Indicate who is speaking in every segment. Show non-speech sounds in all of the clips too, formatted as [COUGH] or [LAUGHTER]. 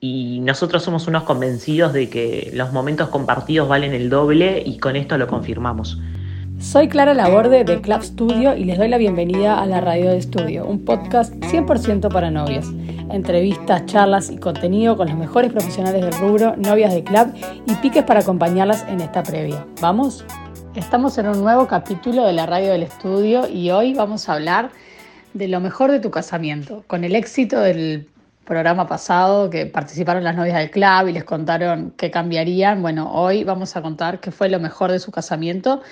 Speaker 1: y nosotros somos unos convencidos de que los momentos compartidos valen el doble y con esto lo confirmamos.
Speaker 2: Soy Clara Laborde de Club Studio y les doy la bienvenida a la Radio de Estudio, un podcast 100% para novias. Entrevistas, charlas y contenido con los mejores profesionales del rubro, novias de club y piques para acompañarlas en esta previa. ¿Vamos? Estamos en un nuevo capítulo de la Radio del Estudio y hoy vamos a hablar de lo mejor de tu casamiento, con el éxito del programa pasado que participaron las novias del club y les contaron qué cambiarían. Bueno, hoy vamos a contar qué fue lo mejor de su casamiento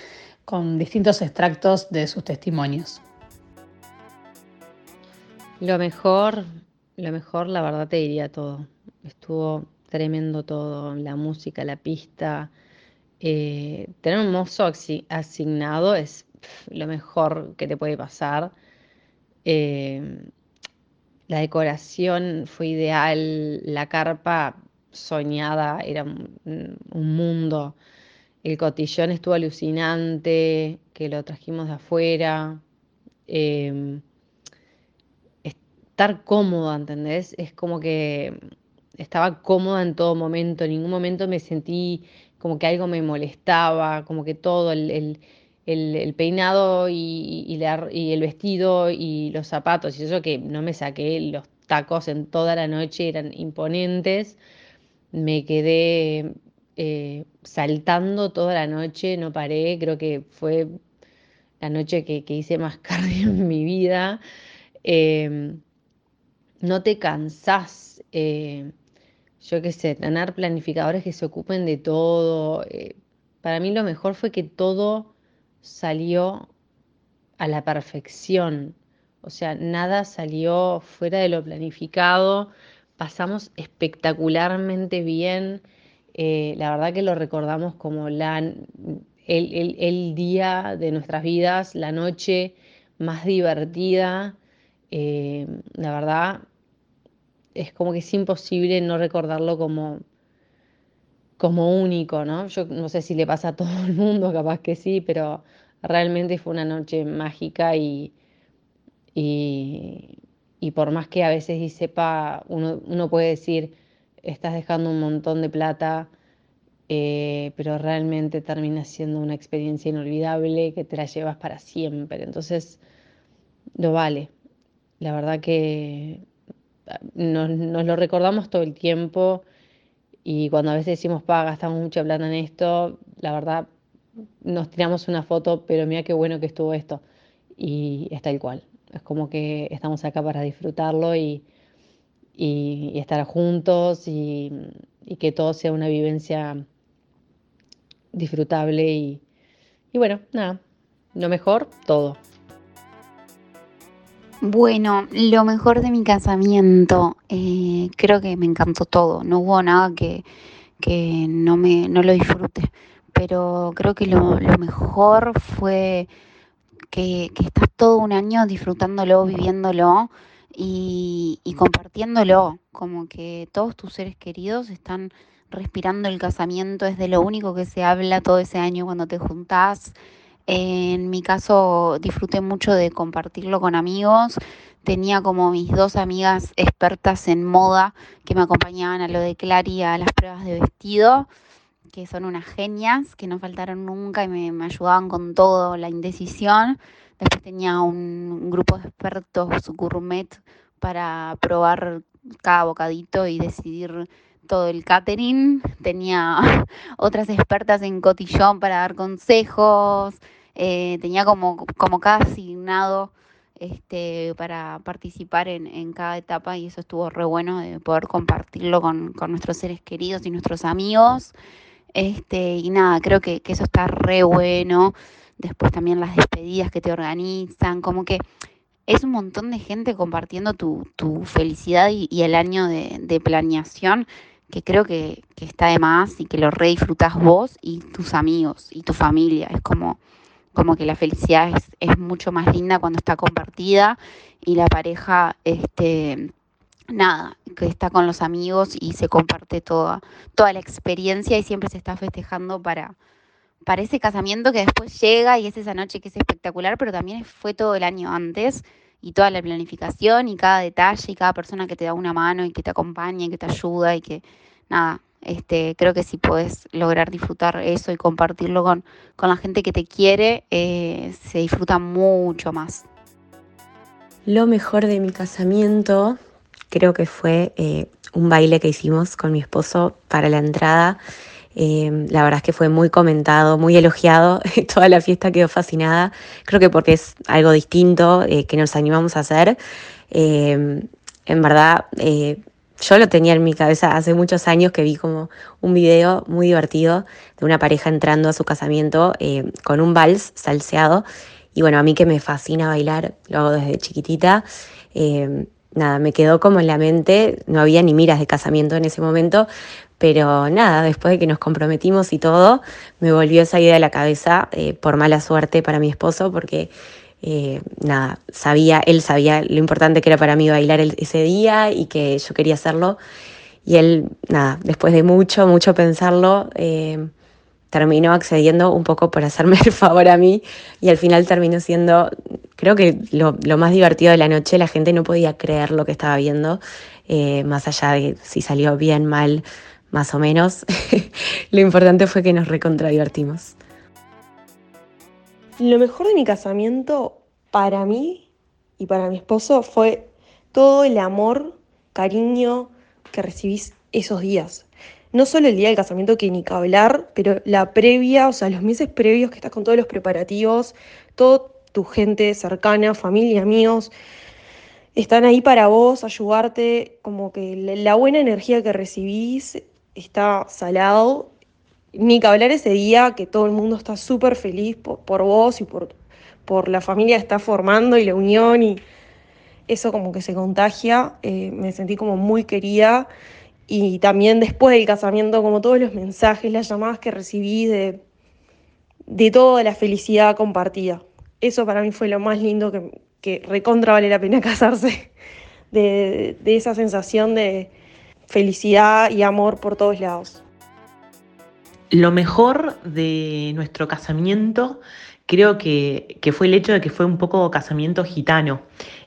Speaker 2: con distintos extractos de sus testimonios.
Speaker 3: Lo mejor, lo mejor, la verdad te diría todo. Estuvo tremendo todo, la música, la pista. Eh, tener un mozo asignado es lo mejor que te puede pasar. Eh, la decoración fue ideal, la carpa soñada, era un mundo. El cotillón estuvo alucinante, que lo trajimos de afuera. Em, estar cómoda, ¿entendés? Es como que estaba cómoda en todo momento, en ningún momento me sentí como que algo me molestaba, como que todo, el, peinado y, el vestido y los zapatos, y eso que no me saqué los tacos en toda la noche, eran imponentes, me quedé eh, saltando toda la noche, no paré, creo que fue la noche que, hice más [LAUGHS] cardio en mi vida. Em, no te cansás, eh, yo qué sé, tener planificadores que se ocupen de todo. Eh, para mí lo mejor fue que todo salió a la perfección. O sea, nada salió fuera de lo planificado. Pasamos espectacularmente bien. Eh, la verdad que lo recordamos como la, el, día de nuestras vidas, la noche más divertida. Eh, la verdad es como que es imposible no recordarlo como, como único, ¿no? Yo no sé si le pasa a todo el mundo, capaz que sí, pero realmente fue una noche mágica y, y, por más que a veces y sepa, uno, uno puede decir, estás dejando un montón de plata, eh, pero realmente termina siendo una experiencia inolvidable que te la llevas para siempre. Entonces, lo vale. La verdad que ah, nos, lo recordamos todo el tiempo y cuando a veces decimos, pa, gastamos mucha plata en esto, la verdad nos tiramos una foto, pero mira qué bueno que estuvo esto. Y está igual. Es como que estamos acá para disfrutarlo y, y, estar juntos y, que todo sea una vivencia disfrutable y, bueno, nada, lo mejor, todo.
Speaker 4: Bueno, lo mejor de mi casamiento, eh, creo que me encantó todo, no hubo nada que, no, me, no lo disfrute, pero creo que lo, mejor fue que, que estás todo un año disfrutándolo, viviéndolo y, compartiéndolo, como que todos tus seres queridos están respirando el casamiento, es de lo único que se habla todo ese año cuando te juntás. En mi caso disfruté mucho de compartirlo con amigos. Tenía como mis dos amigas expertas en moda que me acompañaban a lo de Clary, a las pruebas de vestido, que son unas genias, que no faltaron nunca y me, me ayudaban con todo, la indecisión. Después tenía un grupo de expertos gourmet para probar cada bocadito y decidir todo el catering. Tenía [LAUGHS] otras expertas en cotillón para dar consejos. Eh, tenía como, como cada asignado este, para participar en, cada etapa y eso estuvo re bueno de poder compartirlo con, nuestros seres queridos y nuestros amigos. Este, y nada, creo que, que eso está re bueno después también las despedidas que te organizan, como que es un montón de gente compartiendo tu, felicidad y, el año de, planeación que creo que, está de más y que lo re disfrutas vos y tus amigos y tu familia. Es como, como que la felicidad es, es, mucho más linda cuando está compartida y la pareja, este, nada, que está con los amigos y se comparte toda, toda la experiencia y siempre se está festejando para, para ese casamiento que después llega y es esa noche que es espectacular, pero también fue todo el año antes y toda la planificación y cada detalle y cada persona que te da una mano y que te acompaña y que te ayuda y que nada, este, creo que si puedes lograr disfrutar eso y compartirlo con, con la gente que te quiere, eh, se disfruta mucho más.
Speaker 5: Lo mejor de mi casamiento creo que fue eh, un baile que hicimos con mi esposo para la entrada. Eh, la verdad es que fue muy comentado, muy elogiado. [LAUGHS] Toda la fiesta quedó fascinada. Creo que porque es algo distinto que nos animamos a hacer. en verdad, yo lo tenía en mi cabeza hace muchos años que vi como un video muy divertido de una pareja entrando a su casamiento eh, con un vals salseado. Y bueno, a mí que me fascina bailar, lo hago desde chiquitita. Eh, nada, me quedó como en la mente, no había ni miras de casamiento en ese momento, pero nada, después de que nos comprometimos y todo, me volvió esa idea a la cabeza eh, por mala suerte para mi esposo, porque eh, nada, sabía, él sabía lo importante que era para mí bailar ese día y que yo quería hacerlo. Y él, nada, después de mucho, mucho pensarlo, eh, terminó accediendo un poco por hacerme [LAUGHS] el favor a mí y al final terminó siendo, creo que lo, más divertido de la noche, la gente no podía creer lo que estaba viendo, más allá de si salió bien, mal, más o menos. [LAUGHS] lo importante fue que nos recontradivertimos.
Speaker 6: Lo mejor de mi casamiento para mí y para mi esposo fue todo el amor, cariño que recibís esos días. No solo el día del casamiento que ni que hablar, pero la previa, o sea, los meses previos que estás con todos los preparativos, toda tu gente cercana, familia, amigos, están ahí para vos, ayudarte, como que la buena energía que recibís está salado ni que hablar ese día que todo el mundo está súper feliz por, vos y por, por la familia que está formando y la unión y eso como que se contagia, eh, me sentí como muy querida y también después del casamiento como todos los mensajes, las llamadas que recibí de, de toda la felicidad compartida. Eso para mí fue lo más lindo que, que recontra vale la pena [LAUGHS] casarse, de, de esa sensación de felicidad y amor por todos lados.
Speaker 1: Lo mejor de nuestro casamiento creo que, fue el hecho de que fue un poco casamiento gitano.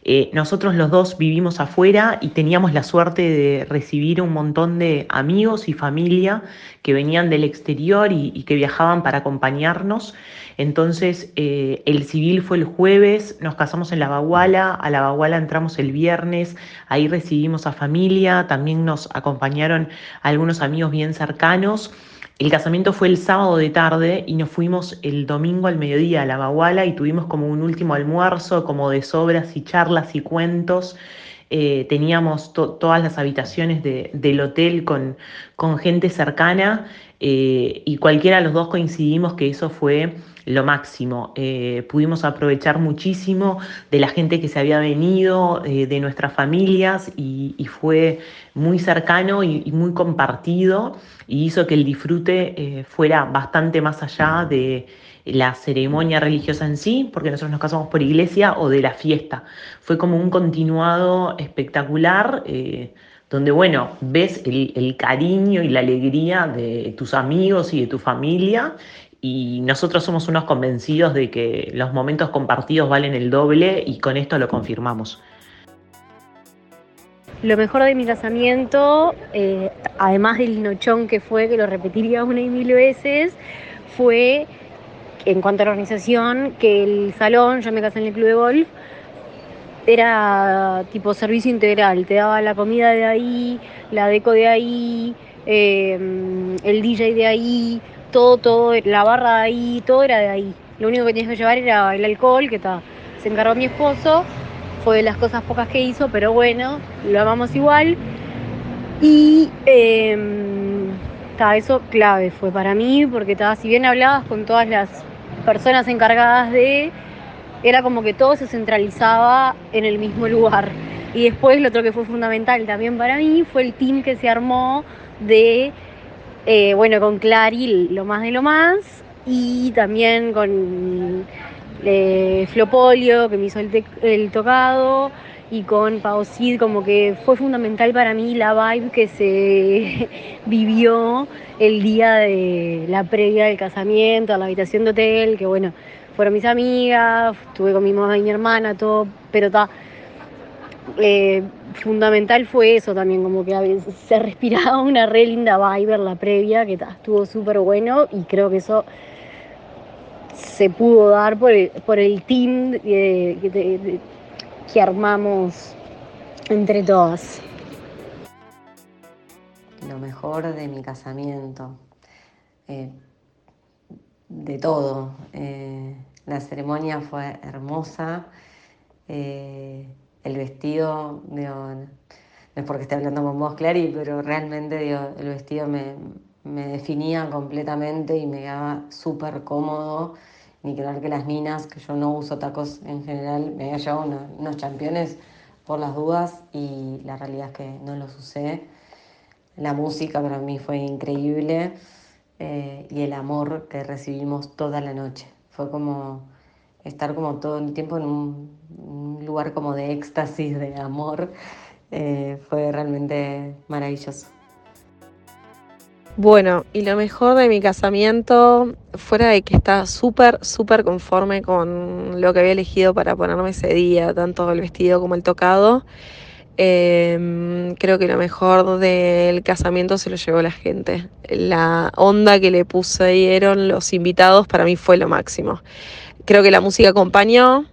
Speaker 1: Eh, nosotros los dos vivimos afuera y teníamos la suerte de recibir un montón de amigos y familia que venían del exterior y, que viajaban para acompañarnos. Entonces eh, el civil fue el jueves, nos casamos en la Baguala, a la Baguala entramos el viernes, ahí recibimos a familia, también nos acompañaron algunos amigos bien cercanos. El casamiento fue el sábado de tarde y nos fuimos el domingo al mediodía a la Baguala y tuvimos como un último almuerzo, como de sobras y charlas y cuentos. Eh, teníamos todas las habitaciones del hotel con, gente cercana eh, y cualquiera de los dos coincidimos que eso fue lo máximo. Eh, pudimos aprovechar muchísimo de la gente que se había venido, eh, de nuestras familias, y, fue muy cercano y, muy compartido, y hizo que el disfrute eh, fuera bastante más allá de la ceremonia religiosa en sí, porque nosotros nos casamos por iglesia, o de la fiesta. Fue como un continuado espectacular donde, bueno, ves el, el, cariño y la alegría de tus amigos y de tu familia y nosotros somos unos convencidos de que los momentos compartidos valen el doble y con esto lo confirmamos.
Speaker 7: Lo mejor de mi casamiento, eh, además del nochón que fue, que lo repetiría una y mil veces, fue, en cuanto a la organización, que el salón, yo me casé en el club de golf, era tipo servicio integral, te daba la comida de ahí, la deco de ahí, eh, el DJ de ahí, todo, todo, la barra de ahí, todo era de ahí. Lo único que tenías que llevar era el alcohol, que está, se encargó mi esposo, fue de las cosas pocas que hizo, pero bueno, lo amamos igual. Y eh, eso clave fue para mí, porque estaba, si bien hablabas con todas las personas encargadas de, era como que todo se centralizaba en el mismo lugar. Y después lo otro que fue fundamental también para mí fue el team que se armó de eh, bueno, con Clary lo más de lo más y también con eh, Flopolio que me hizo el, tocado y con Pausid como que fue fundamental para mí la vibe que se [LAUGHS] vivió el día de la previa del casamiento, a la habitación de hotel, que bueno, fueron mis amigas, estuve con mi mamá y mi hermana, todo, pero está. Eh, fundamental fue eso también, como que se [LAUGHS] respiraba una re linda vibe la previa, que estuvo súper bueno y creo que eso se pudo dar por el, por el team que armamos entre todas.
Speaker 8: Lo mejor de mi casamiento. eh, de todo. Eh, la ceremonia fue hermosa. eh, el vestido, digo, no es porque esté hablando con vos, Clary, pero realmente digo, el vestido me, me definía completamente y me quedaba súper cómodo. Ni hablar que las minas, que yo no uso tacos en general, me había llevado una- unos championes por las dudas y la realidad es que no los usé. La música para mí fue increíble eh, y el amor que recibimos toda la noche. Fue como estar como todo el tiempo en un, lugar como de éxtasis, de amor. Eh, fue realmente maravilloso.
Speaker 9: Bueno, y lo mejor de mi casamiento, fuera de que estaba súper, súper conforme con lo que había elegido para ponerme ese día, tanto el vestido como el tocado, em, creo que lo mejor del casamiento se lo llevó la gente. La onda que le pusieron los invitados para mí fue lo máximo. Creo que la música acompañó,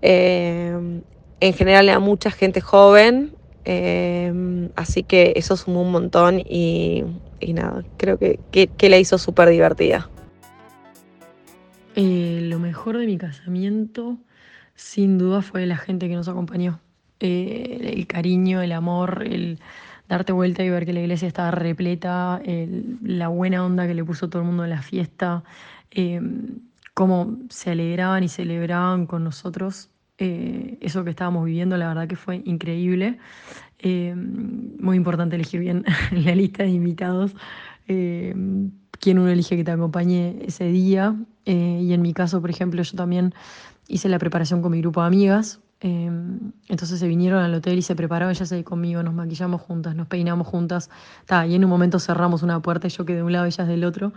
Speaker 9: em, en general a mucha gente joven, em, así que eso sumó un montón y, nada, creo que, que, la hizo súper divertida.
Speaker 2: Eh, lo mejor de mi casamiento, sin duda, fue la gente que nos acompañó. Eh, el cariño, el amor, el darte vuelta y ver que la iglesia estaba repleta, la buena onda que le puso todo el mundo en la fiesta, eh, cómo se alegraban y celebraban con nosotros. eh, eso que estábamos viviendo, la verdad que fue increíble. Eh, muy importante elegir bien [LAUGHS] la lista de invitados. eh, quién uno elige que te acompañe ese día. eh, y en mi caso, por ejemplo, yo también hice la preparación con mi grupo de amigas. eh, entonces se vinieron al hotel y se prepararon ellas ahí conmigo, nos maquillamos juntas, nos peinamos juntas. Ta, y en un momento cerramos una puerta y yo quedé de un lado, ellas del otro,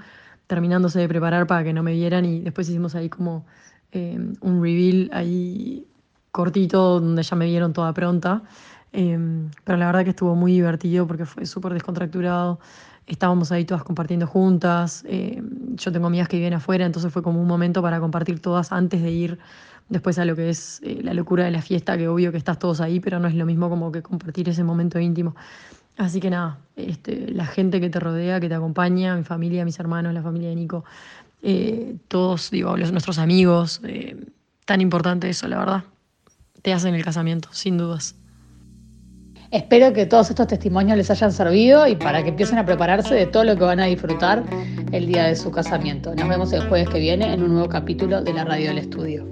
Speaker 2: terminándose de preparar para que no me vieran. Y después hicimos ahí como eh, un reveal ahí cortito, donde ya me vieron toda pronta. Eh, pero la verdad que estuvo muy divertido porque fue súper descontracturado. Estábamos ahí todas compartiendo juntas. eh, yo tengo amigas que viven afuera, entonces fue como un momento para compartir todas antes de ir después a lo que es eh, la locura de la fiesta, que obvio que estás todos ahí, pero no es lo mismo como que compartir ese momento íntimo. Así que nada, este, la gente que te rodea, que te acompaña, mi familia, mis hermanos, la familia de Nico, eh, todos, digo, nuestros amigos, eh, tan importante eso, la verdad. Te hacen el casamiento, sin dudas.
Speaker 10: Espero que todos estos testimonios les hayan servido y para que empiecen a prepararse de todo lo que van a disfrutar el día de su casamiento. Nos vemos el jueves que viene en un nuevo capítulo de la Radio del Estudio.